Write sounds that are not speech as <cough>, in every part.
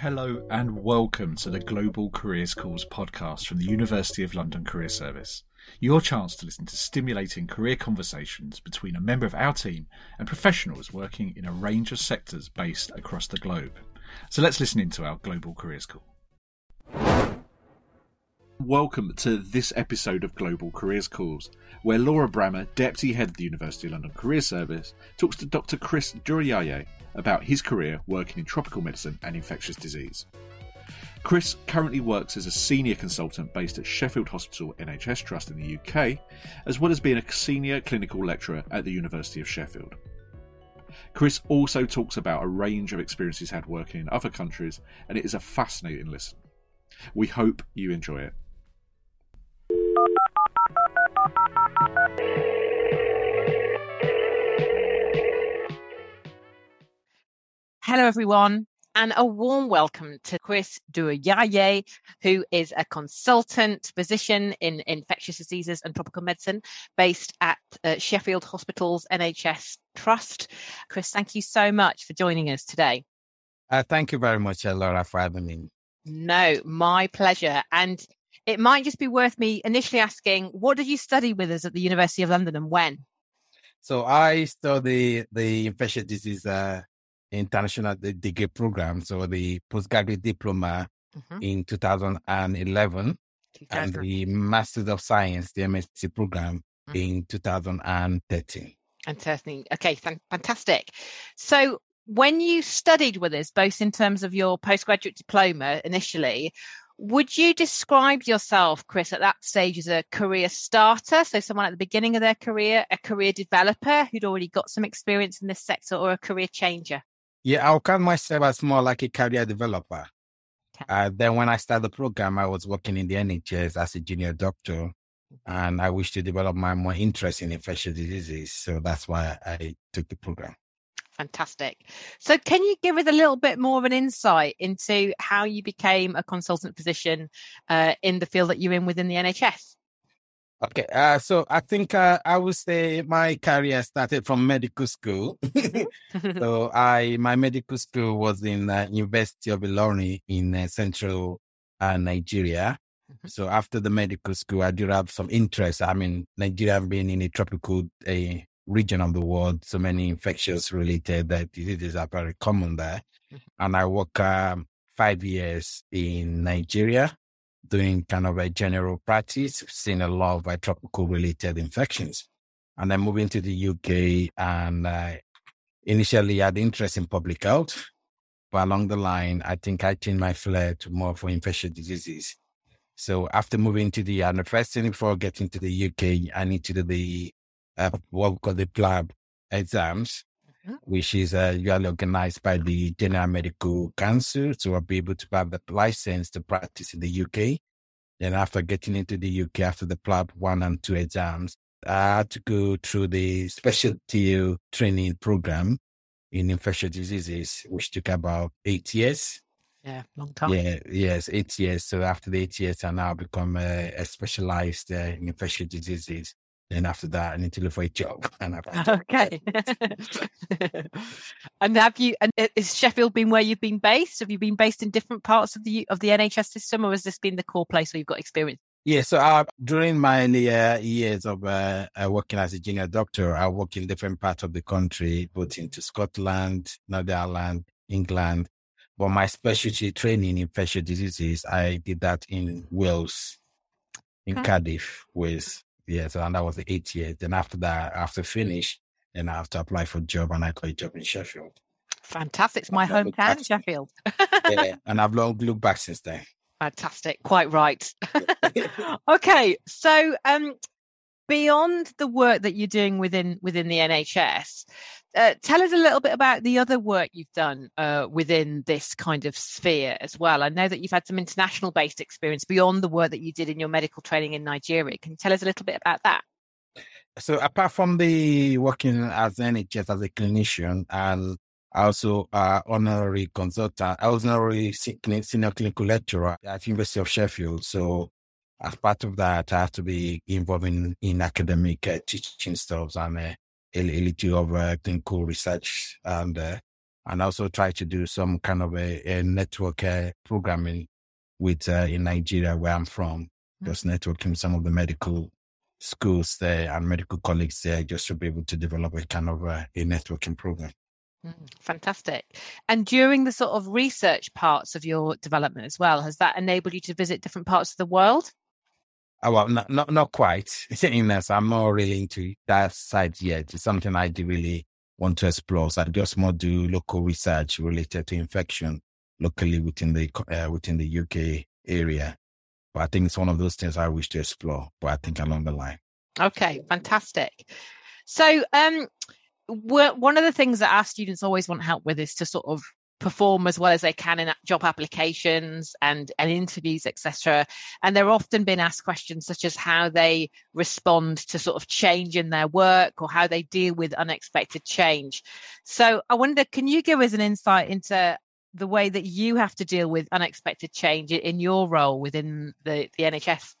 Hello and welcome to the Global Careers Calls podcast from the University of London Career Service. Your chance to listen to stimulating career conversations between a member of our team and professionals working in a range of sectors based across the globe. So let's listen into our Global Careers Calls. Welcome to this episode of Global Careers Calls, where Laura Brammar, Deputy Head of the University of London Career Service, talks to Dr. Chris Durojaiye about his career working in tropical medicine and infectious disease. Chris currently works as a senior consultant based at Sheffield Hospital NHS Trust in the UK, as well as being a senior clinical lecturer at the University of Sheffield. Chris also talks about a range of experiences he's had working in other countries, and it is a fascinating listen. We hope you enjoy it. Hello, everyone, and a warm welcome to Chris Durojaiye, who is a consultant physician in infectious diseases and tropical medicine based at uh, Sheffield Hospital's NHS Trust. Chris, thank you so much for joining us today. Uh, thank you very much, uh, Laura, for having me. No, my pleasure. And it might just be worth me initially asking, what did you study with us at the University of London and when? So I study the infectious disease uh, international degree program, so the postgraduate diploma mm-hmm. in 2011 and the Masters of Science, the MSc program mm-hmm. in 2013. And 13. Okay, fantastic. So when you studied with us, both in terms of your postgraduate diploma initially, would you describe yourself, Chris, at that stage as a career starter? So, someone at the beginning of their career, a career developer who'd already got some experience in this sector, or a career changer? Yeah, I'll count myself as more like a career developer. Okay. Uh, then, when I started the program, I was working in the NHS as a junior doctor, and I wish to develop my more interest in infectious diseases. So that's why I took the program. Fantastic. So, can you give us a little bit more of an insight into how you became a consultant physician uh, in the field that you're in within the NHS? Okay, uh, so I think uh, I would say my career started from medical school. Mm-hmm. <laughs> so I my medical school was in uh, University of Ilorin in uh, central uh, Nigeria. Mm-hmm. So after the medical school, I have some interest. I mean, Nigeria being in a tropical uh, region of the world, so many infectious related that diseases are very common there. Mm-hmm. And I work um, five years in Nigeria doing kind of a general practice, seeing a lot of uh, tropical related infections. And then moving to the UK and uh, initially had interest in public health. But along the line, I think I changed my flair to more for infectious diseases. So after moving to the, uh, first thing before getting to the UK, I need to do the uh, what we call the PLAB exams, mm-hmm. which is uh, usually organized by the General Medical Council. So I'll be able to have the license to practice in the UK. Then after getting into the UK, after the PLAB one and two exams, I had to go through the specialty training program in infectious diseases, which took about eight years. Yeah, long time. Yeah, yes, eight years. So after the eight years, I now become a, a specialized uh, in infectious diseases. Then after that, I need to look for a job. <laughs> And I've <laughs> okay. <laughs> and have you? And is Sheffield been where you've been based? Have you been based in different parts of the of the NHS system, or has this been the core place where you've got experience? Yeah, so uh, during my uh, years of uh, uh, working as a junior doctor, I worked in different parts of the country, both into Scotland, Northern Ireland, England. But my specialty training in infectious diseases, I did that in Wales, in okay. Cardiff, Wales. Yes, and that was the eight years. Then after that, after finish, then I have to apply for a job, and I got a job in Sheffield. Fantastic! It's my hometown, Sheffield. yeah, <laughs> and I've long looked back since then. Fantastic! Quite right. <laughs> <laughs> okay, so um, beyond the work that you're doing within within the NHS, uh, tell us a little bit about the other work you've done uh, within this kind of sphere as well. I know that you've had some international based experience beyond the work that you did in your medical training in Nigeria. Can you tell us a little bit about that? So, apart from the working as an NHS as a clinician and also uh, honorary consultant, I was honorary senior clinical lecturer at University of Sheffield. So, as part of that, I have to be involved in, in academic uh, teaching stuff and uh, little of uh, clinical research and uh, and also try to do some kind of a, a network uh, programming with uh, in Nigeria where I'm from, mm-hmm. just networking some of the medical schools there and medical colleagues there just to be able to develop a kind of uh, a networking program. Mm, fantastic. And during the sort of research parts of your development as well, has that enabled you to visit different parts of the world? Oh, well, not, not, not quite. <laughs> In I'm not really into that side yet. It's something I do really want to explore. So I just more do local research related to infection locally within the, uh, within the UK area. But I think it's one of those things I wish to explore, but I think along the line. Okay, fantastic. So, um, one of the things that our students always want help with is to sort of perform as well as they can in job applications and, and interviews, etc. And they're often being asked questions such as how they respond to sort of change in their work or how they deal with unexpected change. So I wonder, can you give us an insight into the way that you have to deal with unexpected change in your role within the, the NHS?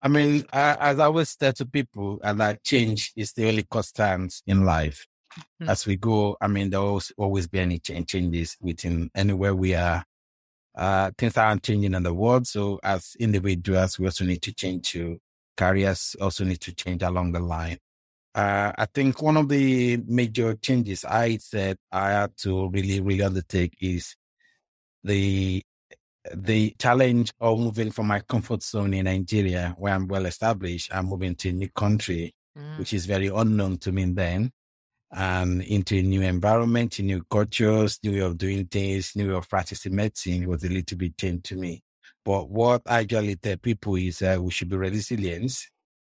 I mean, I, as I always say to people, and that change is the only constant in life. Mm-hmm. As we go, I mean, there will always be any change, changes within anywhere we are. Uh, things aren't changing in the world. So as individuals, we also need to change to careers also need to change along the line. Uh, I think one of the major changes I said I had to really, really undertake is the the challenge of moving from my comfort zone in Nigeria, where I'm well established, I'm moving to a new country, mm. which is very unknown to me then, and into a new environment, new cultures, new way of doing things, new way of practicing medicine was a little bit change to me. But what I usually tell people is that we should be resilient.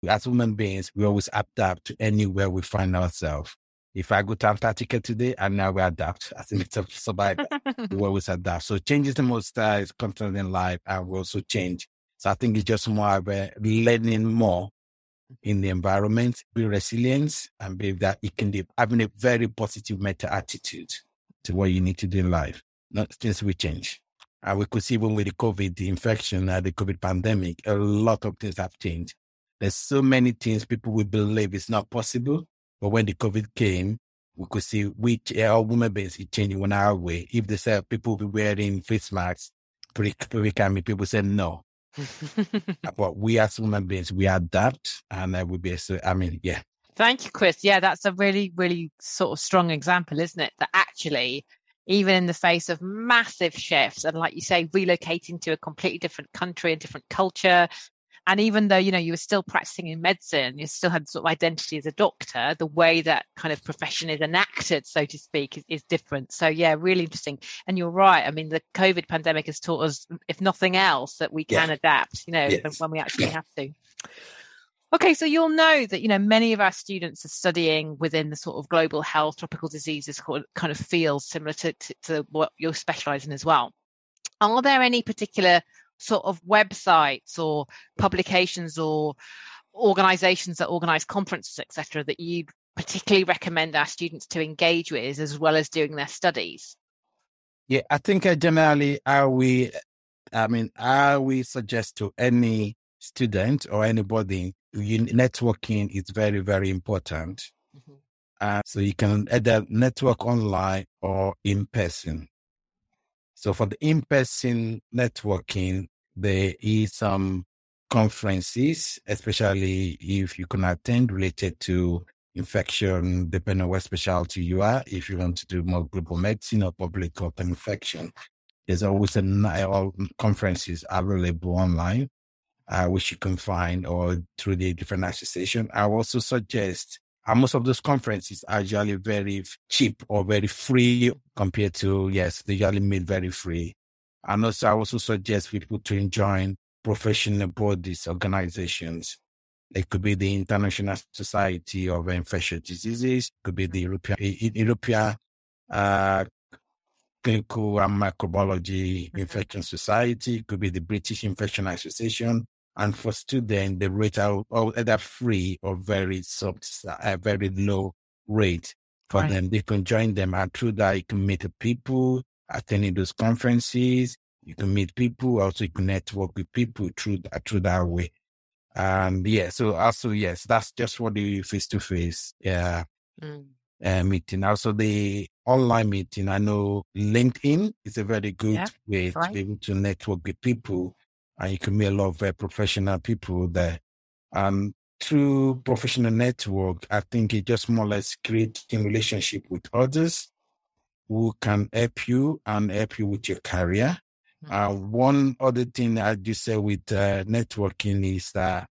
As human beings, we always adapt to anywhere we find ourselves. If I go to Antarctica today, and now we adapt as a of <laughs> survival. we always adapt. So change is the most uh, is constant in life, and we also change. So I think it's just more about learning more in the environment, be resilient, and believe that you can be having a very positive meta attitude to what you need to do in life. Not things will change. And we could see even with the COVID, the infection, uh, the COVID pandemic, a lot of things have changed. There's so many things people will believe it's not possible but when the COVID came, we could see which our women base is changing one our way. If they said people will be wearing face masks, pre-pandemic, people said no. But we as human beings, we adapt and uh, we be, I mean, yeah. Thank you, Chris. Yeah, that's a really, really sort of strong example, isn't it? That actually, even in the face of massive shifts and like you say, relocating to a completely different country, a different culture, and even though, you know, you were still practicing in medicine, you still had sort of identity as a doctor, the way that kind of profession is enacted, so to speak, is, is different. So yeah, really interesting. And you're right. I mean, the COVID pandemic has taught us, if nothing else, that we can yeah. adapt, you know, yes. when we <clears throat> actually have to. Okay, so you'll know that you know many of our students are studying within the sort of global health, tropical diseases kind of fields similar to, to, to what you're specialising as well. Are there any particular sort of websites or publications or organizations that organize conferences, etc., that you particularly recommend our students to engage with as well as doing their studies? Yeah, I think uh, generally, how we, I mean, how we suggest to any student or anybody, you, networking is very, very important. Mm-hmm. Uh, so you can either network online or in person. So for the in-person networking, there is some conferences, especially if you can attend related to infection, depending on what specialty you are. If you want to do more global medicine or public health infection, there's always a all conferences available online, uh, which you can find or through the different association. I also suggest and most of those conferences are usually very cheap or very free compared to, yes, they usually made very free. And also, I also suggest people to join professional bodies, organizations. It could be the International Society of Infectious Diseases, it could be the European, European uh, Clinical and Microbiology Infection Society, it could be the British Infection Association, and for students, the rate are either free or very sub, uh, very low rate for right. them. They can join them, and through that, you can meet people, attending those conferences. You can meet people, also you can network with people through that, through that way. And yeah, so also yes, that's just what the face to face. Yeah. Mm. uh, meeting. Also, the online meeting. I know LinkedIn is a very good yeah, way right. to be able to network with people, and you can meet a lot of very professional people there. Um, through professional network, I think it just more or less creating relationship with others who can help you and help you with your career. Mm-hmm. Uh, one other thing I just say with uh, networking is that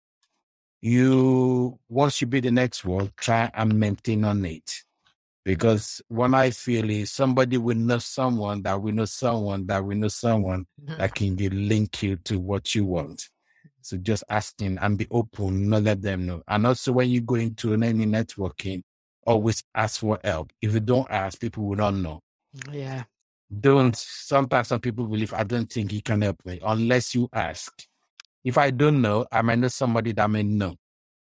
you once you build the next network, try and maintain on it. Because what I feel is somebody will know someone that will know someone that will know someone mm-hmm. that can be link you to what you want. So just asking and be open, not let them know. And also when you go into any networking, always ask for help. If you don't ask, people will not know. Yeah. Don't sometimes some people believe I don't think you can help me unless you ask. If I don't know, I might know somebody that may know.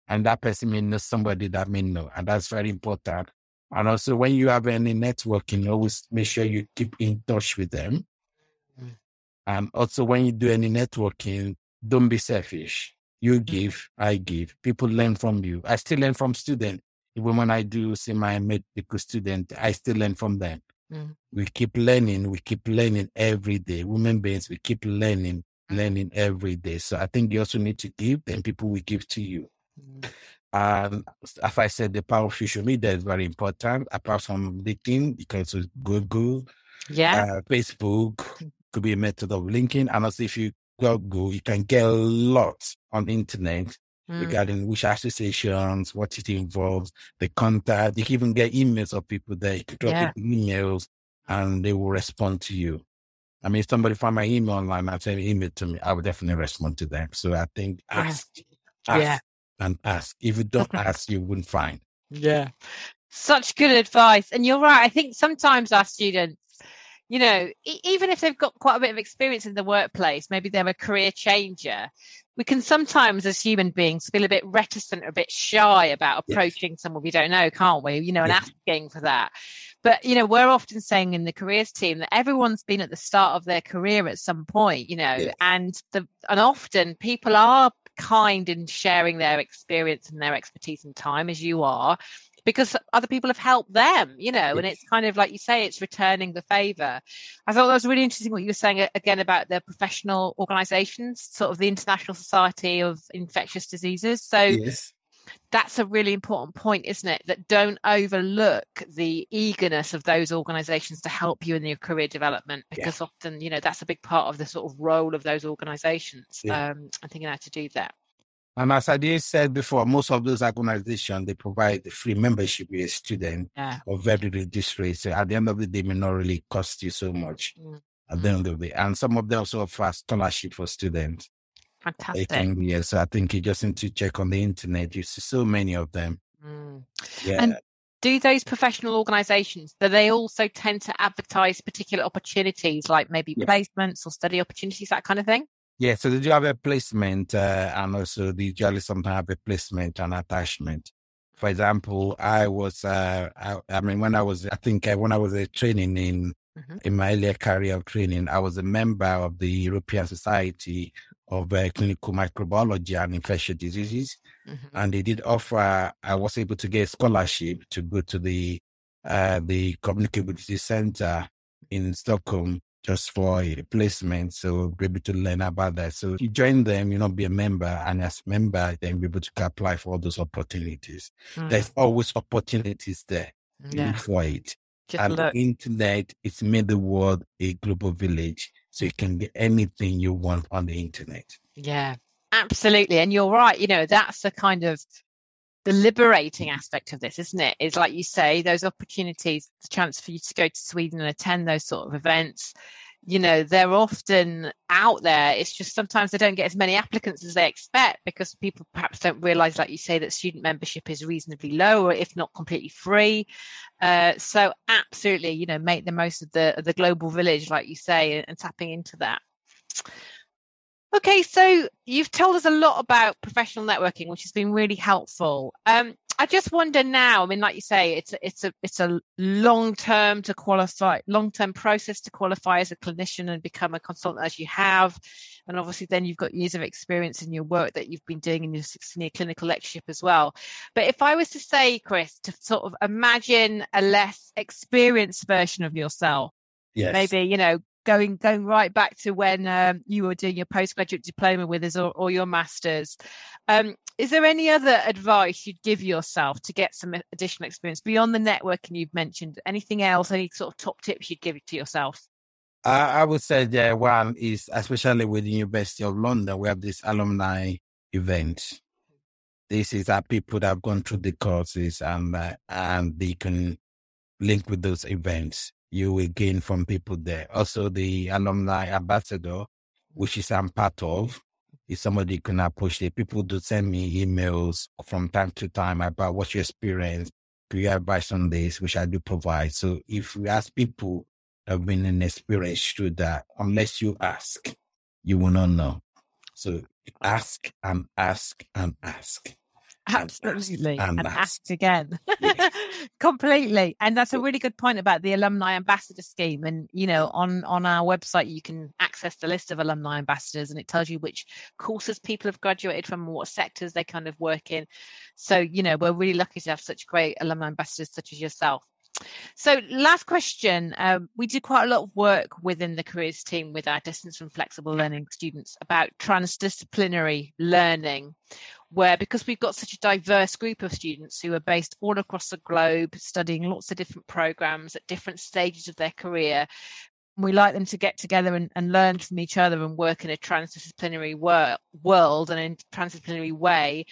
And that person may know somebody that may know. And that's very important. And also when you have any networking, always make sure you keep in touch with them. Mm. And also when you do any networking, don't be selfish. You give, I give. People learn from you. I still learn from students. Even when I do see my medical student, I still learn from them. Mm. We keep learning. We keep learning every day. Women beings, we keep learning, mm. learning every day. So I think you also need to give, then people will give to you. Mm. And as I said, the power of social media is very important. Apart from LinkedIn, you can also Google, yeah, uh, Facebook could be a method of linking. And also, if you Google, you can get a lot on the internet mm. regarding which associations, what it involves, the contact. You can even get emails of people there. You can drop yeah. emails and they will respond to you. I mean, if somebody find my email online and send an email to me, I would definitely respond to them. So I think ask, ask yeah. and ask. If you don't <laughs> ask, you wouldn't find. Yeah. Such good advice. And you're right. I think sometimes our students, you know, even if they've got quite a bit of experience in the workplace, maybe they're a career changer, we can sometimes, as human beings, feel a bit reticent or a bit shy about approaching yes. someone we don't know, can't we? You know, and yes. asking for that. But, you know, we're often saying in the careers team that everyone's been at the start of their career at some point, you know, yes. and the, and often people are kind in sharing their experience and their expertise and time as you are because other people have helped them, you know, and it's kind of like you say, it's returning the favor. I thought that was really interesting what you were saying again about the professional organizations, sort of the International Society of Infectious Diseases. So yes. that's a really important point, isn't it? That don't overlook the eagerness of those organizations to help you in your career development because yeah. often, you know, that's a big part of the sort of role of those organizations. Yeah. Um, and thinking how to do that. And as I did said before, most of those organizations they provide free membership with a student yeah. of very reduced rate. So at the end of the day, may not really cost you so much. Mm. At the end of the day, and some of them also offer scholarship for students. Fantastic. Can, yeah, so I think you just need to check on the internet. You see so many of them. Mm. Yeah. And do those professional organizations do they also tend to advertise particular opportunities like maybe yeah. placements or study opportunities that kind of thing yeah, so did you have a placement uh, and also the usually sometimes have a placement and attachment? For example, I was, uh, I, I, mean, when I was, I think uh, when I was uh, training in, mm-hmm. in my earlier career of training, I was a member of the European Society of uh, Clinical Microbiology and Infectious Diseases. Mm-hmm. And they did offer, I was able to get a scholarship to go to the, uh, the Communicable Disease Center in Stockholm just for a placement. So be able to learn about that. So you join them, you know, be a member and as a member, then be able to apply for all those opportunities. Mm. There's always opportunities there yeah. for it. Just and look. the internet, it's made the world a global village. So you can get anything you want on the internet. Yeah, absolutely. And you're right. You know, that's the kind of the liberating aspect of this, isn't it? Is like you say, those opportunities, the chance for you to go to Sweden and attend those sort of events. You know, they're often out there. It's just sometimes they don't get as many applicants as they expect because people perhaps don't realize, like you say, that student membership is reasonably low or if not completely free. Uh, so absolutely, you know, make the most of the, the global village, like you say, and, and tapping into that. Okay, so you've told us a lot about professional networking, which has been really helpful. Um, I just wonder now. I mean, like you say, it's a, it's a it's a long term to qualify, long term process to qualify as a clinician and become a consultant as you have, and obviously then you've got years of experience in your work that you've been doing in your senior clinical lectureship as well. But if I was to say, Chris, to sort of imagine a less experienced version of yourself, Yes. maybe you know going going right back to when um, you were doing your postgraduate diploma with us or, or your masters um, is there any other advice you'd give yourself to get some additional experience beyond the networking you've mentioned anything else any sort of top tips you'd give to yourself I, I would say that one is especially with the University of London, we have this alumni event. This is our people that have gone through the courses and uh, and they can link with those events. You will gain from people there. Also, the alumni ambassador, which is I'm part of, is somebody you can approach. The people do send me emails from time to time about what's your experience, have advice on this, which I do provide. So if we ask people have been an experience through that, unless you ask, you will not know. So ask and ask and ask. Absolutely and and, ask. ask again. <laughs> Completely and that's a really good point about the alumni ambassador scheme and you know on on our website you can access the list of alumni ambassadors and it tells you which courses people have graduated from what sectors they kind of work in. So you know we're really lucky to have such great alumni ambassadors such as yourself. So last question um, we do quite a lot of work within the careers team with our distance and flexible learning students about transdisciplinary learning where because we've got such a diverse group of students who are based all across the globe studying lots of different programs at different stages of their career we like them to get together and, and learn from each other and work in a transdisciplinary wor- world and in a transdisciplinary way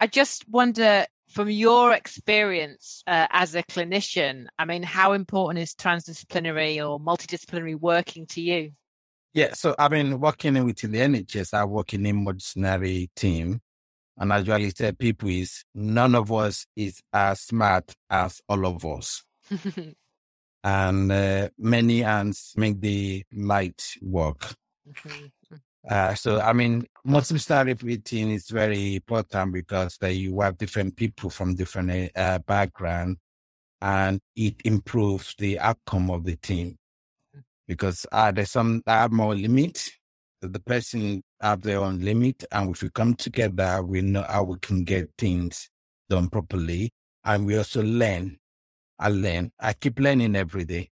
i just wonder from your experience uh, as a clinician i mean how important is transdisciplinary or multidisciplinary working to you Yeah, so I've been working within the NHS. I work in a multidisciplinary team. And I usually tell people is none of us is as smart as all of us. <laughs> And uh, many hands make the light work. Uh, so, I mean, multidisciplinary meeting is very important because uh, you have different people from different uh, background and it improves the outcome of the team. Because uh, there's some that have more limit. The person have their own limit. And if we come together, we know how we can get things done properly. And we also learn. I learn. I keep learning every day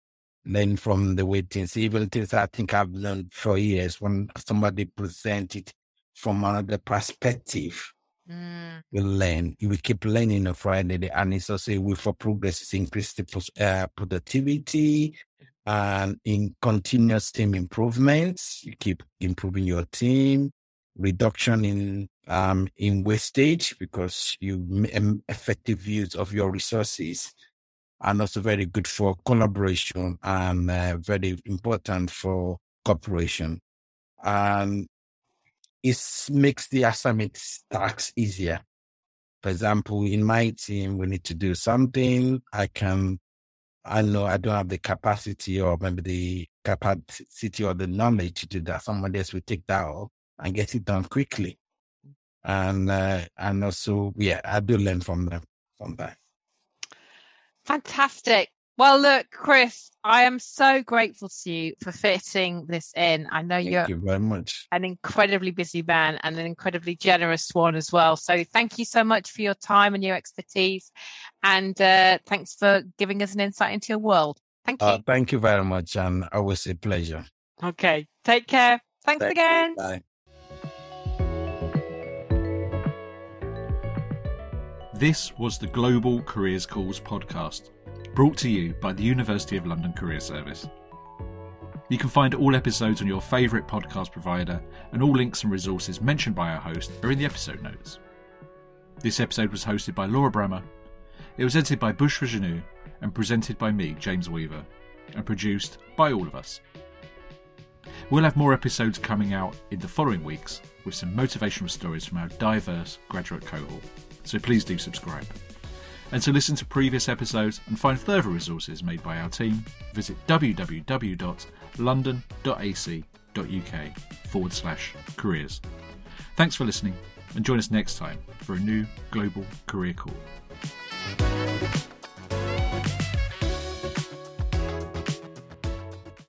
learn from the way things, even things I think I've learned for years when somebody present it from another perspective. Mm, We learn. We keep learning on Friday, and it's also a way for progress. Increase the uh, productivity and in continuous team improvements. You keep improving your team. Reduction in um in wastage because you effective use of your resources and also very good for collaboration and uh, very important for cooperation. And it makes the assignment tasks easier. For example, in my team, we need to do something. I can, I know I don't have the capacity or maybe the capacity or the knowledge to do that. Someone else will take that up and get it done quickly. And, uh, and also, yeah, I do learn from them, from that. Fantastic. Well, look, Chris, I am so grateful to you for fitting this in. I know Thank you're you very much. an incredibly busy man and an incredibly generous one as well. So thank you so much for your time and your expertise. And uh, thanks for giving us an insight into your world. Thank you. Uh, thank you very much, and always a pleasure. okay. Take care. Thanks Thank again. Bye. This was the Global Careers Calls podcast, brought to you by the University of London Career Service. You can find all episodes on your favourite podcast provider, and all links and resources mentioned by our host are in the episode notes. This episode was hosted by Laura Brammar. It was edited by Bush Rajanou and presented by me, James Weaver, and produced by all of us. We'll have more episodes coming out in the following weeks with some motivational stories from our diverse graduate cohort, so please do subscribe. And to listen to previous episodes and find further resources made by our team, visit www.london.ac.uk forward slash careers. Thanks for listening, and join us next time for a new Global Career Call.